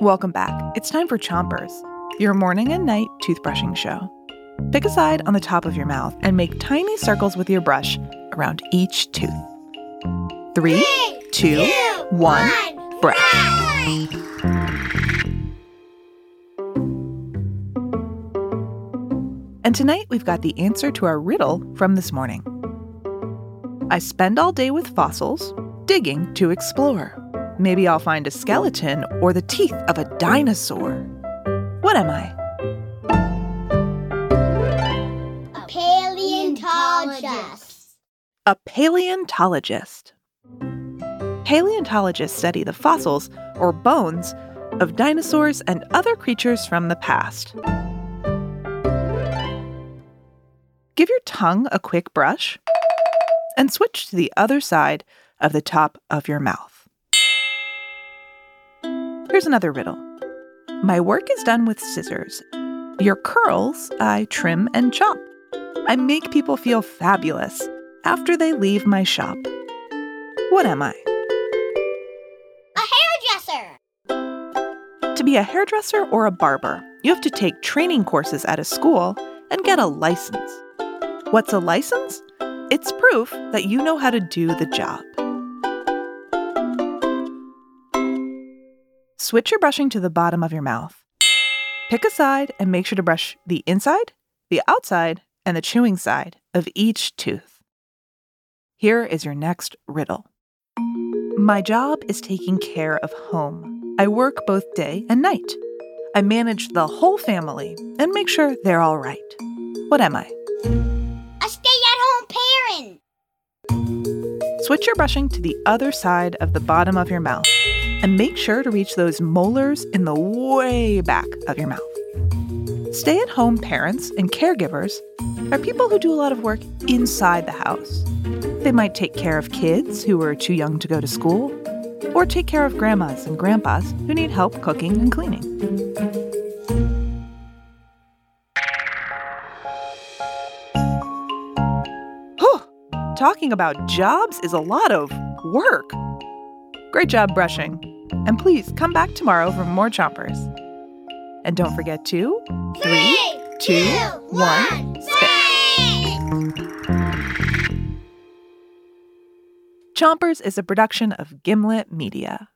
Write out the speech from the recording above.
Welcome back. It's time for Chompers, your morning and night toothbrushing show. Pick a side on the top of your mouth and make tiny circles with your brush around each tooth. Three, two, one, brush. And tonight we've got the answer to our riddle from this morning. I spend all day with fossils, digging to explore. Maybe I'll find a skeleton or the teeth of a dinosaur. What am I? A paleontologist. A paleontologist. Paleontologists study the fossils or bones of dinosaurs and other creatures from the past. Give your tongue a quick brush and switch to the other side of the top of your mouth. Here's another riddle My work is done with scissors. Your curls I trim and chop. I make people feel fabulous after they leave my shop. What am I? A hairdresser. To be a hairdresser or a barber, you have to take training courses at a school and get a license. What's a license? It's proof that you know how to do the job. Switch your brushing to the bottom of your mouth. Pick a side and make sure to brush the inside, the outside, and the chewing side of each tooth. Here is your next riddle. My job is taking care of home. I work both day and night. I manage the whole family and make sure they're all right. What am I? A stay-at-home parent. Switch your brushing to the other side of the bottom of your mouth and make sure to reach those molars in the way back of your mouth. Stay at home parents and caregivers are people who do a lot of work inside the house. They might take care of kids who are too young to go to school, or take care of grandmas and grandpas who need help cooking and cleaning. Whew! Talking about jobs is a lot of work. Great job brushing. And please come back tomorrow for more chompers. And don't forget to Three, two, one, spin. Chompers is a production of Gimlet Media.